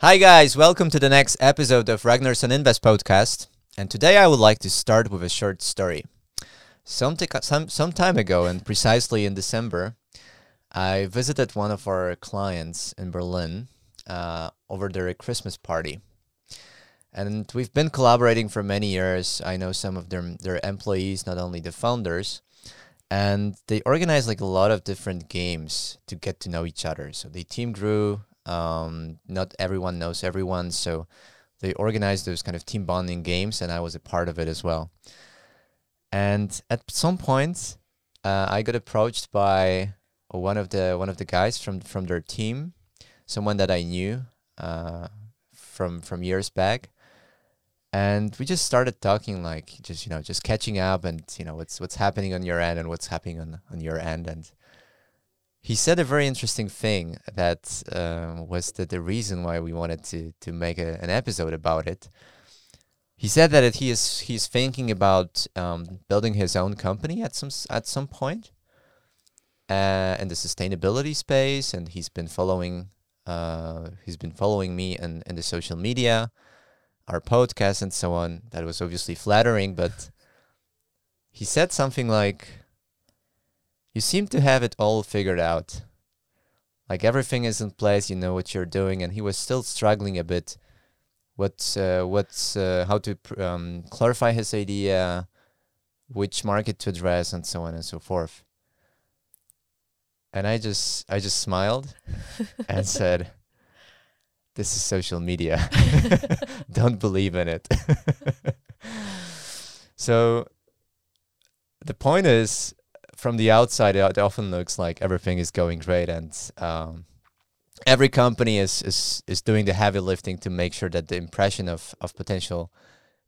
Hi guys, welcome to the next episode of Ragnarson Invest podcast. And today I would like to start with a short story. Some, t- some, some time ago, and precisely in December, I visited one of our clients in Berlin uh, over their Christmas party. And we've been collaborating for many years. I know some of their, their employees, not only the founders. And they organize like a lot of different games to get to know each other. So the team grew um, not everyone knows everyone, so they organized those kind of team bonding games, and I was a part of it as well. And at some point, uh, I got approached by one of the one of the guys from from their team, someone that I knew uh, from from years back, and we just started talking like just you know just catching up and you know what's what's happening on your end and what's happening on on your end and he said a very interesting thing that uh, was the, reason why we wanted to to make a, an episode about it. He said that he is he's thinking about um, building his own company at some at some point uh, in the sustainability space, and he's been following uh, he's been following me in, in the social media, our podcast, and so on. That was obviously flattering, but he said something like you seem to have it all figured out. Like everything is in place, you know what you're doing, and he was still struggling a bit. What's uh, what's uh, how to pr- um, clarify his idea, which market to address, and so on and so forth. And I just I just smiled and said, "This is social media. Don't believe in it." so the point is from the outside, it often looks like everything is going great, and um, every company is, is is doing the heavy lifting to make sure that the impression of of potential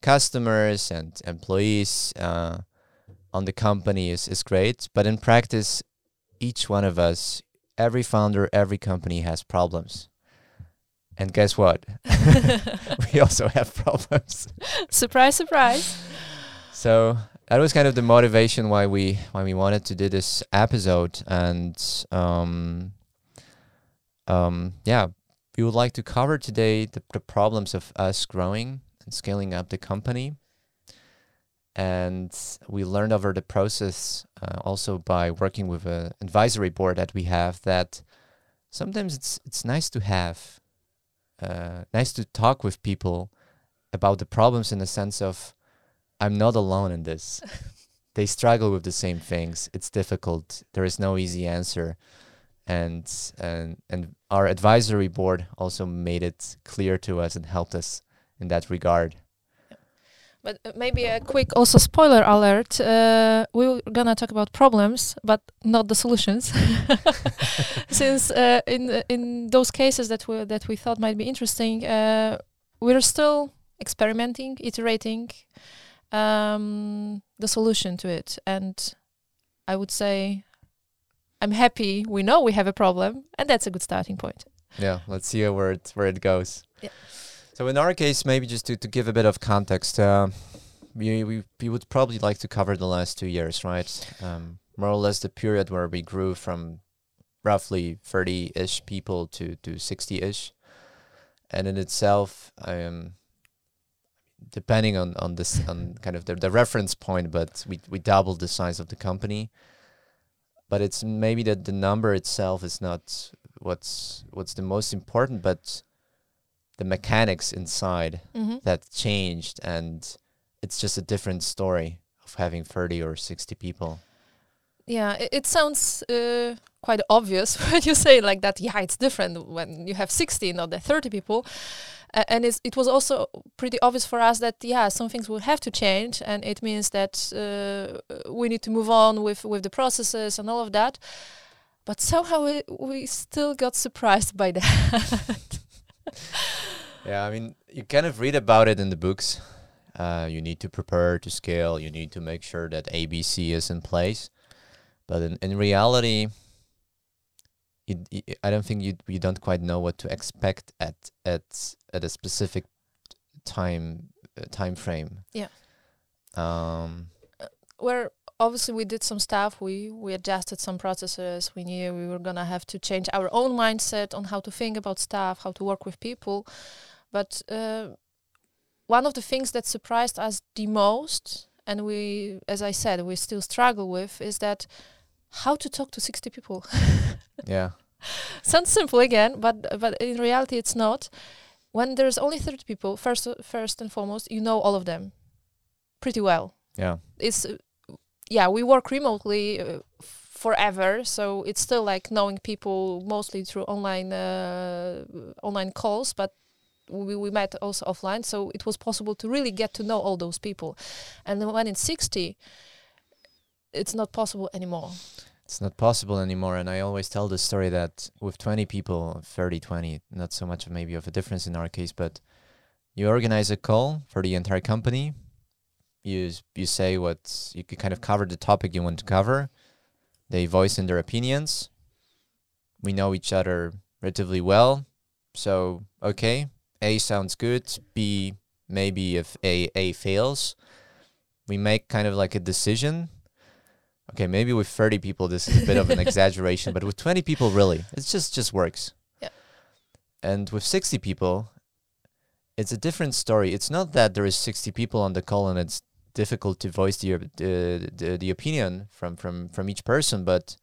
customers and employees uh, on the company is is great. But in practice, each one of us, every founder, every company has problems. And guess what? we also have problems. surprise, surprise. So that was kind of the motivation why we why we wanted to do this episode. And um, um, yeah we would like to cover today the, the problems of us growing and scaling up the company. And we learned over the process uh, also by working with an advisory board that we have that sometimes it's it's nice to have uh, nice to talk with people about the problems in the sense of I'm not alone in this. they struggle with the same things. It's difficult. There is no easy answer. And and and our advisory board also made it clear to us and helped us in that regard. But uh, maybe a quick also spoiler alert. Uh, we're gonna talk about problems, but not the solutions, since uh, in in those cases that we that we thought might be interesting, uh, we're still experimenting, iterating, um, the solution to it. And I would say I'm happy we know we have a problem, and that's a good starting point. Yeah, let's see where it where it goes. Yeah. So in our case, maybe just to, to give a bit of context, uh, we, we we would probably like to cover the last two years, right? Um, more or less the period where we grew from roughly 30-ish people to to 60-ish, and in itself, um, depending on on this on kind of the, the reference point, but we we doubled the size of the company. But it's maybe that the number itself is not what's what's the most important, but the mechanics inside Mm-hmm. that changed, and it's just a different story of having thirty or sixty people. Yeah, it, it sounds uh, quite obvious when you say like that. Yeah, it's different when you have 60, not the 30 people. Uh, and it was also pretty obvious for us that yeah, some things will have to change, and it means that uh, we need to move on with with the processes and all of that. But somehow we, we still got surprised by that. Yeah, I mean, you kind of read about it in the books. Uh, you need to prepare to scale. You need to make sure that ABC is in place. But in, in reality, you, you, I don't think you you don't quite know what to expect at at at a specific time uh, time frame. Yeah. Um. Where obviously we did some stuff. We we adjusted some processes. We knew we were gonna have to change our own mindset on how to think about stuff, how to work with people. But uh, one of the things that surprised us the most, and we, as I said, we still struggle with, is that how to talk to sixty people. yeah. Sounds simple again, but but in reality it's not. When there's only thirty people, first first and foremost, you know all of them pretty well. Yeah. It's uh, yeah, we work remotely uh, forever, so it's still like knowing people mostly through online uh, online calls, but we, we met also offline, so it was possible to really get to know all those people. And then when it's 60, it's not possible anymore. It's not possible anymore. And I always tell the story that with 20 people, 30, 20, not so much maybe of a difference in our case, but you organize a call for the entire company. You, you say what you kind of cover the topic you want to cover. They voice in their opinions. We know each other relatively well. So, okay, A sounds good. B, maybe if A, A fails, we make kind of like a decision okay, maybe with 30 people this is a bit of an exaggeration, but with 20 people really, it just just works. Yeah. And with 60 people, it's a different story. It's not that there is 60 people on the call and it's difficult to voice the the, the, the opinion from, from from each person, but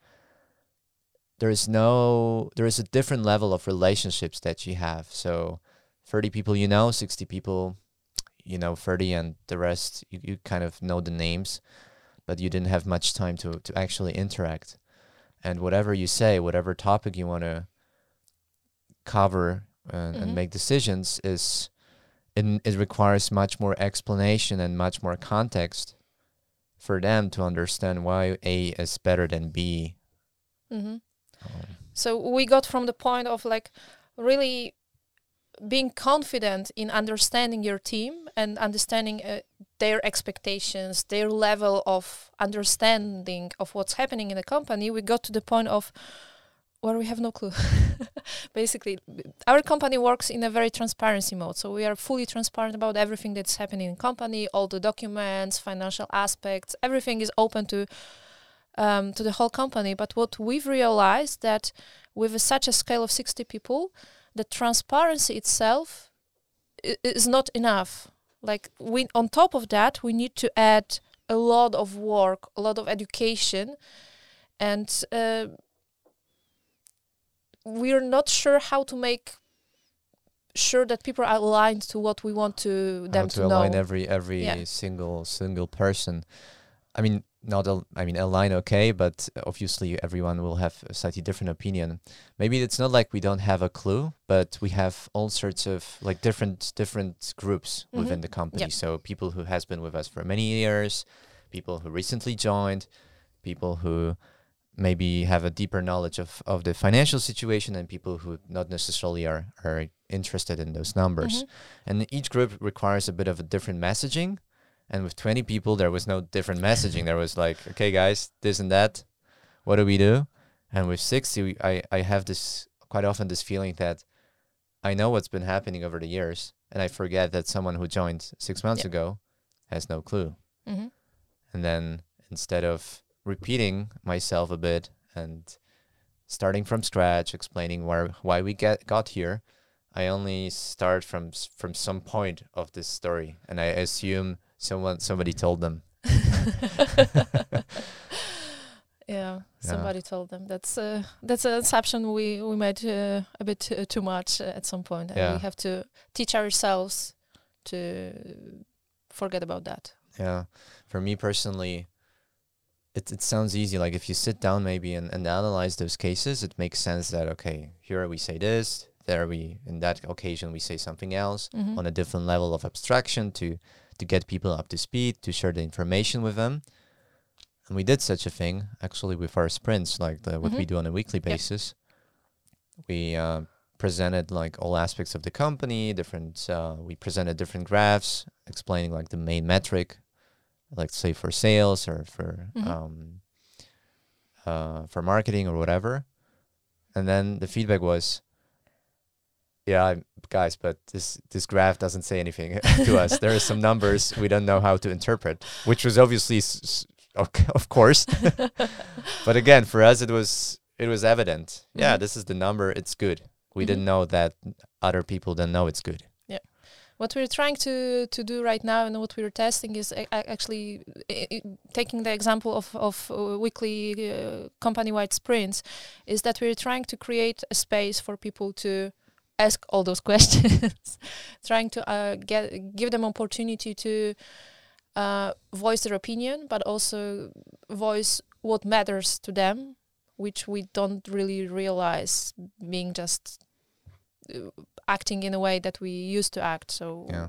there is no there is a different level of relationships that you have. So 30 people you know, 60 people you know 30 and the rest you, you kind of know the names but you didn't have much time to, to actually interact. And whatever you say, whatever topic you want to cover and, Mhm. and make decisions is it, it requires much more explanation and much more context for them to understand why A is better than B. hmm Um, So we got from the point of like really being confident in understanding your team and understanding uh, their expectations, their level of understanding of what's happening in the company. We got to the point of where we have no clue. Basically, our company works in a very transparency mode. So we are fully transparent about everything that's happening in company, all the documents, financial aspects, everything is open to um, to the whole company. But what we've realized that with a, such a scale of 60 people, the transparency itself is not enough. Like we, on top of that, we need to add a lot of work, a lot of education, and uh, we're not sure how to make sure that people are aligned to what we want to how them to, to, align know. every every Yeah. single single person. I mean, not al- I mean align okay, but obviously everyone will have a slightly different opinion. Maybe it's not like we don't have a clue, but we have all sorts of like different different groups within Mhm. the company. Yep. So people who has been with us for many years, people who recently joined, people who maybe have a deeper knowledge of, of the financial situation and people who not necessarily are, are interested in those numbers. Mhm. And each group requires a bit of a different messaging. And with 20 people, there was no different messaging. There was like, okay, guys, this and that. What do we do? And with 60, we, I, I have this quite often this feeling that I know what's been happening over the years. And I forget that someone who joined six months Yeah. ago has no clue. Mhm. And then instead of repeating myself a bit and starting from scratch, explaining where why we get got here, I only start from from some point of this story, and I assume someone somebody told them. Yeah, somebody told them that's uh, that's an assumption we we made uh, a bit uh, too much at some point, and Yeah. we have to teach ourselves to forget about that. Yeah, for me personally, it it sounds easy. Like if you sit down maybe and, and analyze those cases, it makes sense that okay, here we say this, there we in that occasion we say something else. Mhm. on a different level of abstraction to to get people up to speed to share the information with them and we did such a thing actually with our sprints like the, what we Mhm. do on a weekly Yep. basis we uh, presented like all aspects of the company different uh, we presented different graphs explaining like the main metric like say for sales or for Mhm. um, uh, for marketing or whatever and then the feedback was yeah I'm- guys but this this graph doesn't say anything to us there are some numbers we don't know how to interpret which was obviously of course. but again, for us, it was it was evident. Yeah, Mhm. this is the number. It's good. We Mhm. didn't know that other people didn't know it's good. Yeah, what we're trying to to do right now and what we're testing is a- actually i- taking the example of of uh, weekly uh, company-wide sprints is that we're trying to create a space for people to ask all those questions trying to uh, get give them opportunity to uh, voice their opinion but also voice what matters to them which we don't really realize being just uh, acting in a way that we used to act. So Yeah.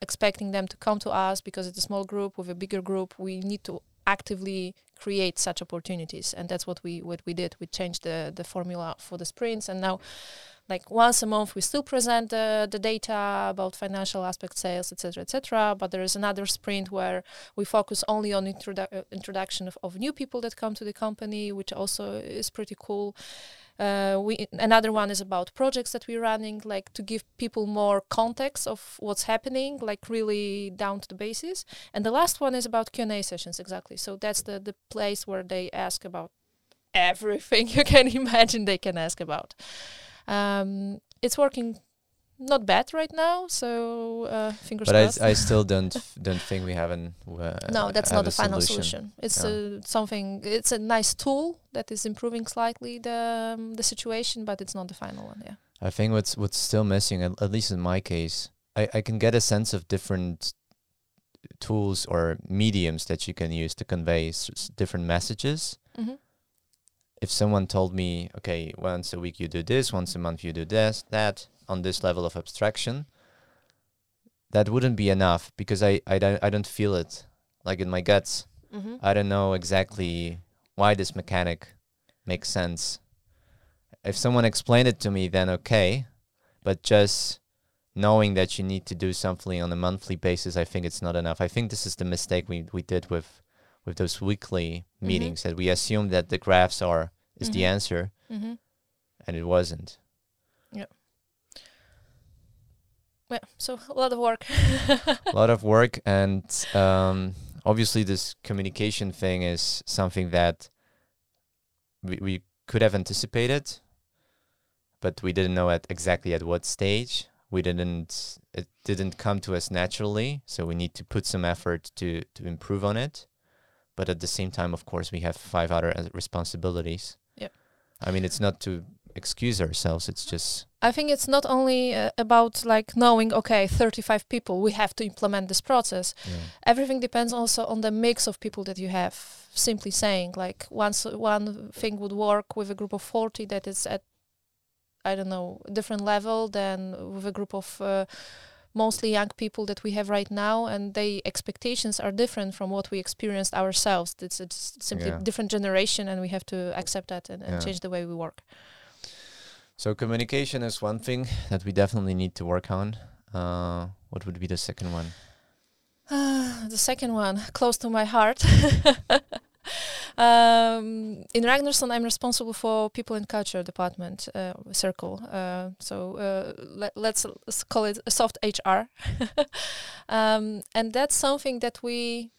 expecting them to come to us because it's a small group with a bigger group, we need to actively create such opportunities, and that's what we what we did. We changed the the formula for the sprints, and now. Like once a month, we still present the, the data about financial aspect, sales, etc., etc. But there is another sprint where we focus only on introdu- introduction of, of new people that come to the company, which also is pretty cool. Uh, we another one is about projects that we're running, like to give people more context of what's happening, like really down to the basis. And the last one is about Q and A sessions, exactly. So that's the the place where they ask about everything you can imagine they can ask about. Um, it's working not bad right now, so uh, fingers But crossed. I, I still don't don't think we have an uh, no, that's not the final solution. It's Yeah. uh, something. It's a nice tool that is improving slightly the um, the situation, but it's not the final one. Yeah. I think what's what's still missing, at, at least in my case, I, I can get a sense of different tools or mediums that you can use to convey different messages. Mm-hmm. If someone told me, okay, once a week you do this, once a month you do this, that, on this level of abstraction, that wouldn't be enough because I, I, don't, I don't feel it like in my guts. Mm-hmm. I don't know exactly why this mechanic makes sense. If someone explained it to me, then okay, but just knowing that you need to do something on a monthly basis, I think it's not enough. I think this is the mistake we we did with with those weekly Mhm. meetings that we assumed that the graphs are is the Mhm. answer, Mm-hmm. and it wasn't. Yeah. Well, So a lot of work. a lot of work and um, obviously this communication thing is something that we, we could have anticipated but we didn't know at exactly at what stage we didn't it didn't come to us naturally so we need to put some effort to to improve on it but at the same time of course we have five other uh, responsibilities Yeah. i mean it's not to excuse ourselves it's just I think it's not only uh, about like knowing, okay, 35 people, we have to implement this process. Everything depends also on the mix of people that you have. Simply saying, like, once one thing would work with a group of 40 that is at, I don't know, different level than with a group of uh, mostly young people that we have right now, and they expectations are different from what we experienced ourselves. It's, it's simply Yeah. different generation, and we have to accept that and, and Yeah. change the way we work. So communication is one thing that we definitely need to work on. Uh, what would be the second one? the second one, close to my heart. um, in Ragnarson, I'm responsible for people and culture department uh, circle. Uh, so uh, let, let's, let's call it a soft HR, um, and that's something that we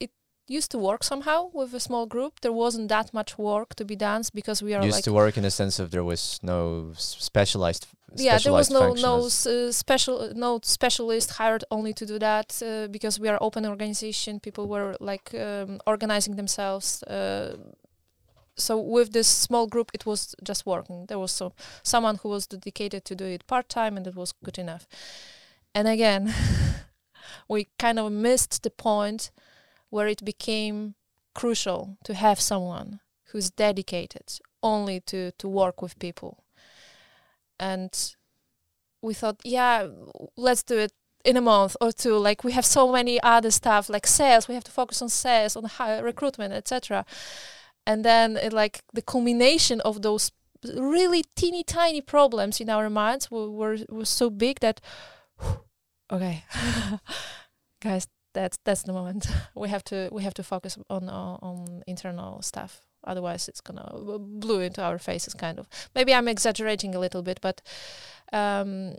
it used to work somehow with a small group. There wasn't that much work to be done because we are Used like to work in the sense of there was no specialized. Yeah there was no no s- uh, special no specialist hired only to do that uh, because we are open organization. People were like um, organizing themselves uh, so with this small group it was just working. There was so someone who was dedicated to do it part time and it was good enough. And again we kind of missed the point where it became crucial to have someone who's dedicated only to to work with people and we thought yeah let's do it in a month or two. Like we have so many other stuff like sales we have to focus on sales on hi- recruitment etc and then it, like the culmination of those really teeny tiny problems in our minds were, were was so big that okay guys that's that's the moment. We have to we have to focus on on, on internal stuff otherwise it's gonna blow into our faces kind of maybe i'm exaggerating a little bit but um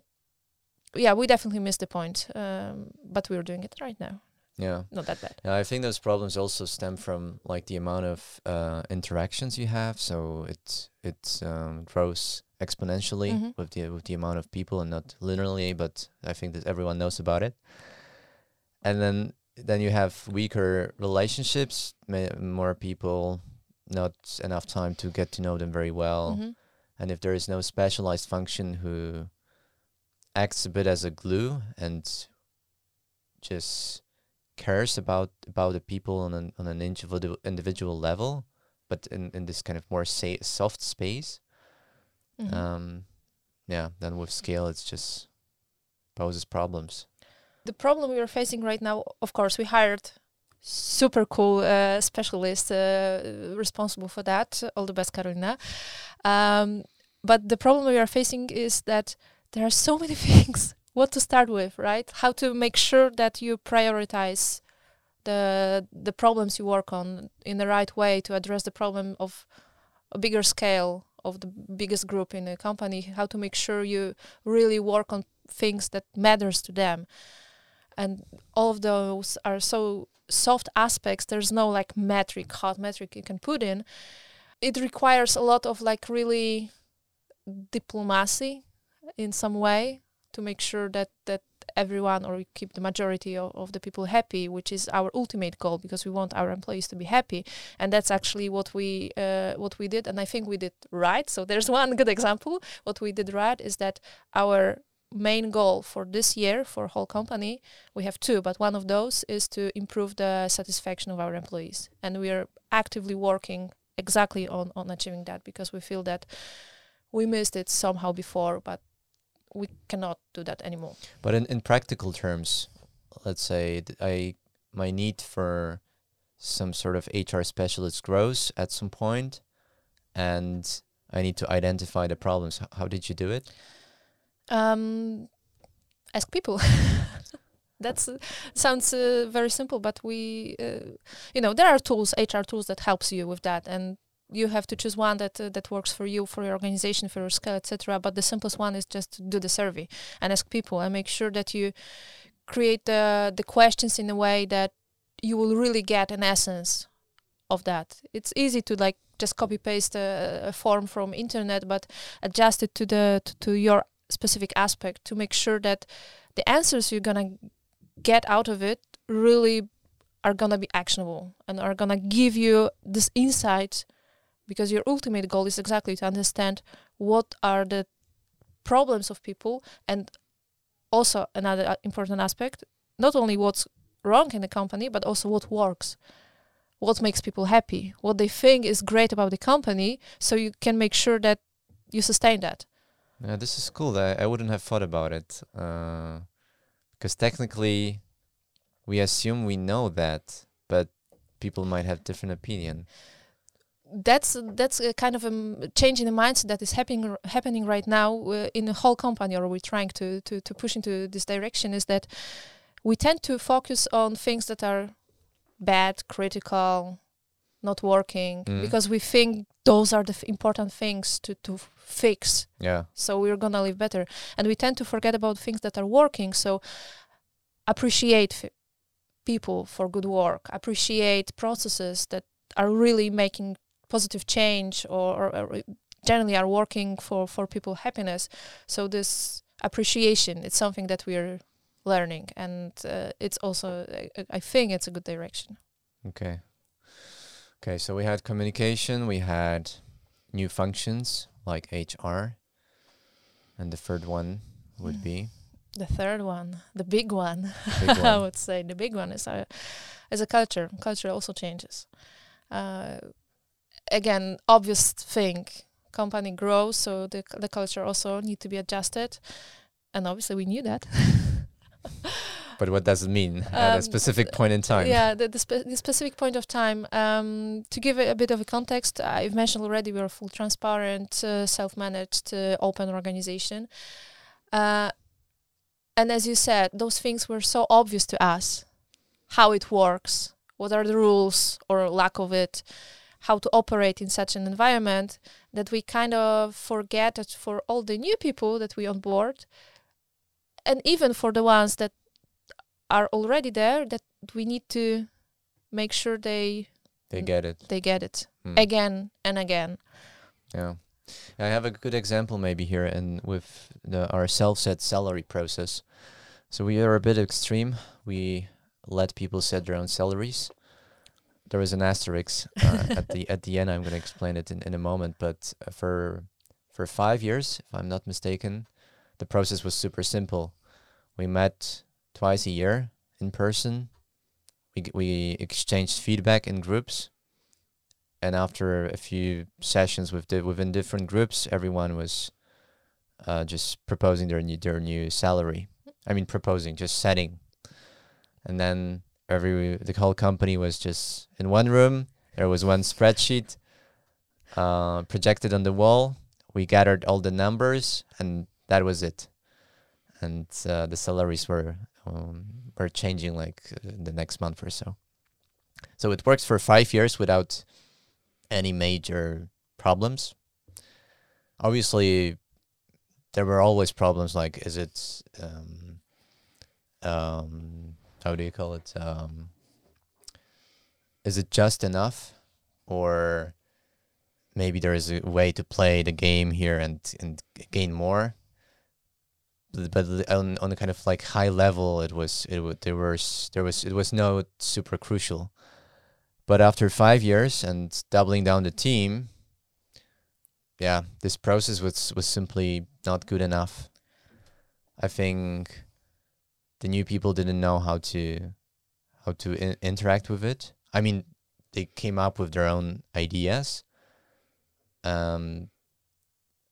yeah we definitely missed the point um but we're doing it right now Yeah. not that bad. Yeah, I think those problems also stem from like the amount of uh, interactions you have. So it it um, grows exponentially Mhm. with the with the amount of people, and not linearly. But I think that everyone knows about it. And then then you have weaker relationships, more people, not enough time to get to know them very well. Mhm. And if there is no specialized function who acts a bit as a glue and just cares about about the people on an on an individual individual level, but in, in this kind of more say soft space, Mhm. um, yeah, then with scale it's just poses problems. the problem we are facing right now, of course, we hired super cool uh, specialist uh, responsible for that. All the best, Carolina. Um, but the problem we are facing is that there are so many things. What to start with, right? How to make sure that you prioritize the the problems you work on in the right way to address the problem of a bigger scale of the biggest group in a company. How to make sure you really work on things that matters to them and all of those are so soft aspects there's no like metric hot metric you can put in. It requires a lot of like really diplomacy in some way to make sure that that everyone or we keep the majority of, of the people happy which is our ultimate goal because we want our employees to be happy. And that's actually what we uh, what we did and i think we did right. So there's one good example. What we did right is that our main goal for this year for whole company we have two but one of those is to improve the satisfaction of our employees and we are actively working exactly on on achieving that because we feel that we missed it somehow before but we cannot do that anymore But in, in practical terms, let's say I my need for some sort of HR specialist grows at some point, and I need to identify the problems. H- how did you do it? Um ask people. That's uh, sounds uh, very simple but we uh, you know there are tools hr tools that helps you with that and you have to choose one that uh, that works for you for your organization for your scale etc but the simplest one is just to do the survey and ask people and make sure that you create the the questions in a way that you will really get an essence of that. It's easy to like just copy paste a, a form from internet but adjust it to the to, to your specific aspect to make sure that the answers you're gonna get out of it really are gonna be actionable and are gonna give you this insight because your ultimate goal is exactly to understand what are the problems of people and also another uh, important aspect not only what's wrong in the company but also what works. What makes people happy what they think is great about the company so you can make sure that you sustain that Yeah, this is cool. I, I wouldn't have thought about it because technically, we assume we know that, but people might have different opinion. that's that's a kind of a change in the mindset that is happening happening right now uh, in the whole company, or we're trying to, to to push into this direction. Is that we tend to focus on things that are bad, critical, not working, Mm. because we think those are the f- important things to to fix. Yeah, So we're gonna live better, and we tend to forget about things that are working. So appreciate f- people for good work, appreciate processes that are really making positive change or, or, or generally are working for, for people happiness. So this appreciation, it's something that we're learning, and uh, it's also I, I think it's a good direction. Okay. Okay, so we had communication, we had new functions like HR, and the third one would Mm. be The third one, the big one, big I would say the big one is a is a culture. Culture also changes. Uh, again, obvious thing. Company grows, so the the culture also need to be adjusted, and obviously we knew that. But what does it mean at a Um, specific point in time? Yeah, the, the, spe- the specific point of time. Um, to give it a bit of a context, I've mentioned already we're a full transparent, uh, self-managed, uh, open organization. Uh, and as you said, those things were so obvious to us. How it works, what are the rules or lack of it, how to operate in such an environment that we kind of forget that for all the new people that we onboard, and even for the ones that are already there that we need to make sure they They get it. they get it Mm. again and again. Yeah. I have a good example maybe here and with the, our self-set salary process. So we are a bit extreme. We let people set their own salaries. There is an asterisk uh, at the at the end. I'm going to explain it in, in a moment. But uh, for for five years, if I'm not mistaken, the process was super simple. We met twice a year in person. We we exchanged feedback in groups and after a few sessions with di- within different groups, everyone was uh, just proposing their new their new salary. I mean, proposing, just setting, and then every the whole company was just in one room. There was one spreadsheet uh, projected on the wall. We gathered all the numbers, and that was it. And uh, the salaries were um, were changing like uh, the next month or so. So it works for five years without any major problems. Obviously, there were always problems like is it um, um, how do you call it? Um, is it just enough, or maybe there is a way to play the game here and and gain more? But on on a kind of like high level, it was it there was there was it was no super crucial. But after five years and doubling down the team, yeah, this process was was simply not good enough. I think the new people didn't know how to how to in- interact with it. I mean, they came up with their own ideas, um,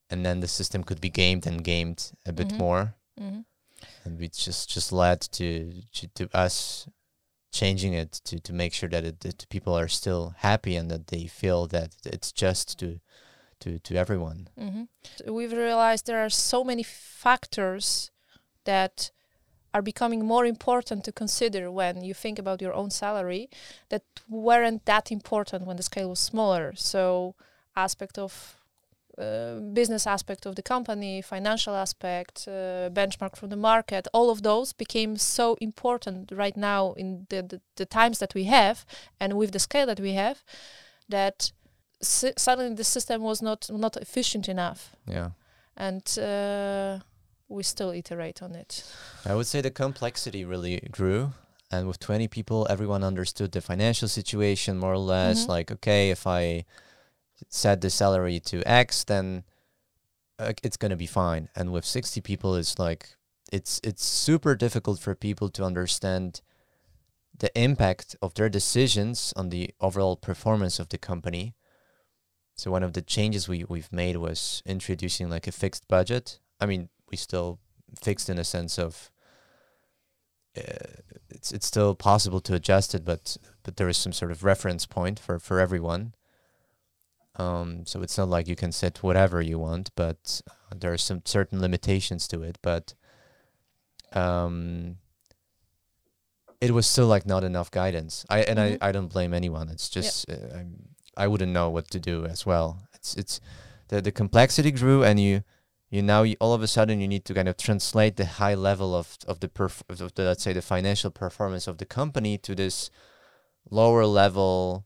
and then the system could be gamed and gamed a bit Mhm. more, hmm and we just just led to to, to us changing it to, to make sure that, it, that people are still happy and that they feel that it's just to to to everyone. hmm We've realized there are so many factors that are becoming more important to consider when you think about your own salary that weren't that important when the scale was smaller. So, aspect of business aspect of the company, financial aspect, uh, benchmark from the market, all of those became so important right now in the, the, the times that we have and with the scale that we have that s- suddenly the system was not not efficient enough Yeah. and uh, we still iterate on it I would say the complexity really grew. And with 20 people, everyone understood the financial situation more or less. Mhm. Like, okay, if I set the salary to X, then uh, it's going to be fine. And with 60 people, it's like, it's, it's super difficult for people to understand the impact of their decisions on the overall performance of the company. So one of the changes we, we've made was introducing like a fixed budget. I mean, we still fixed in a sense of uh, it's it's still possible to adjust it, but but there is some sort of reference point for for everyone. Um, so it's not like you can set whatever you want, but uh, there are some certain limitations to it. But um, it was still like not enough guidance. I and Mhm. I, I don't blame anyone. It's just uh, I'm, I wouldn't know what to do as well. It's it's the the complexity grew, and you you now you, all of a sudden you need to kind of translate the high level of of the perf- of the let's say the financial performance of the company to this lower level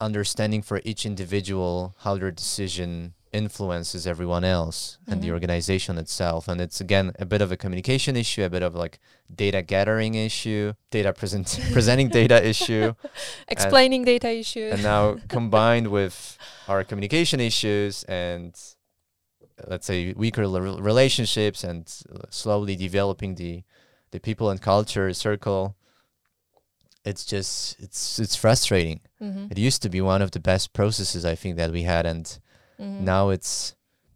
understanding for each individual how their decision influences everyone else and the Mhm. organization itself. And it's again a bit of a communication issue a bit of like data gathering issue data present presenting data issue. Explaining data issue and now combined with our communication issues and let's say weaker l- relationships and slowly developing the the people and culture circle it's just it's it's frustrating Mhm. it used to be one of the best processes i think that we had and Mhm. now it's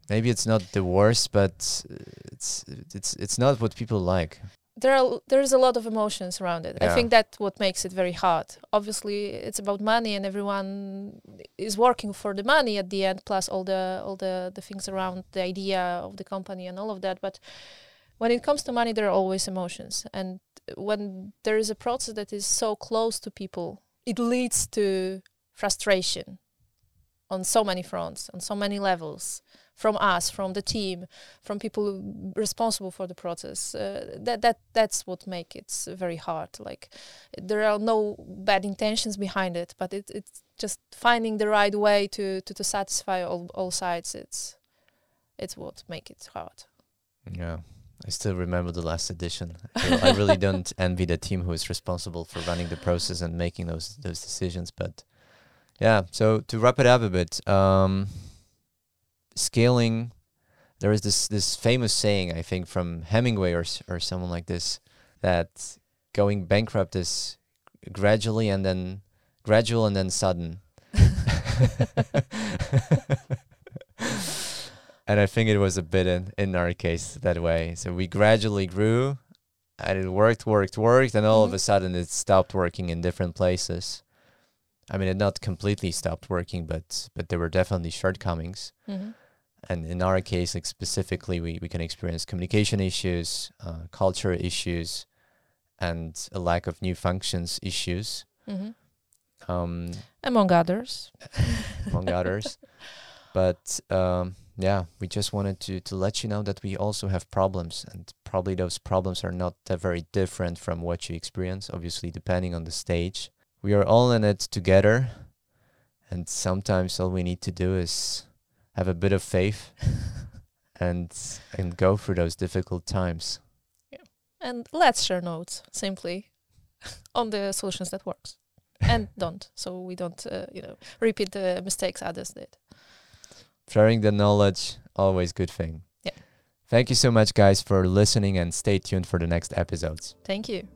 maybe it's not the worst but uh, it's it's it's not what people like there are there's a lot of emotions around it. I think that's what makes it very hard. Obviously, it's about money, and everyone is working for the money at the end, plus all the all the the things around the idea of the company and all of that. But when it comes to money, there are always emotions, and when there is a process that is so close to people, it leads to frustration on so many fronts, on so many levels. from us, from the team, from people responsible for the process. Uh, that that that's what makes it very hard. Like there are no bad intentions behind it, but it, it's just finding the right way to to, to satisfy all, all sides. It's it's what makes it hard. Yeah. I still remember the last edition. I really don't envy the team who is responsible for running the process and making those those decisions. But yeah, so to wrap it up a bit, um, scaling. There is this this famous saying I think from Hemingway or or someone like this that going bankrupt is gradually and then gradual and then sudden. and I think it was a bit in, in our case that way. So we gradually grew and it worked, worked, worked, and all mm-hmm. of a sudden it stopped working in different places. I mean, it not completely stopped working, but but there were definitely shortcomings. Mm-hmm. And in our case, like specifically, we, we can experience communication issues, uh, culture issues, and a lack of new functions issues. Mm-hmm. Um, among others. among others. But um, yeah, we just wanted to to let you know that we also have problems, and probably those problems are not that very different from what you experience. Obviously, depending on the stage, we are all in it together, and sometimes all we need to do is have a bit of faith and and go through those difficult times. Yeah, and let's share notes simply on the solutions that works and don't, so we don't, uh, you know, repeat the mistakes others did sharing the knowledge always good thing yeah thank you so much guys for listening and stay tuned for the next episodes thank you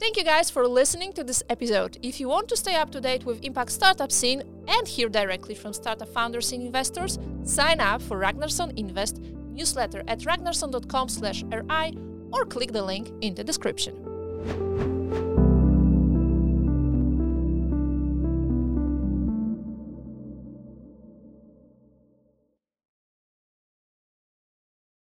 Thank you guys for listening to this episode. If you want to stay up to date with Impact Startup Scene and hear directly from startup founders and investors, sign up for Ragnarson Invest newsletter at ragnarson.com/ri or click the link in the description.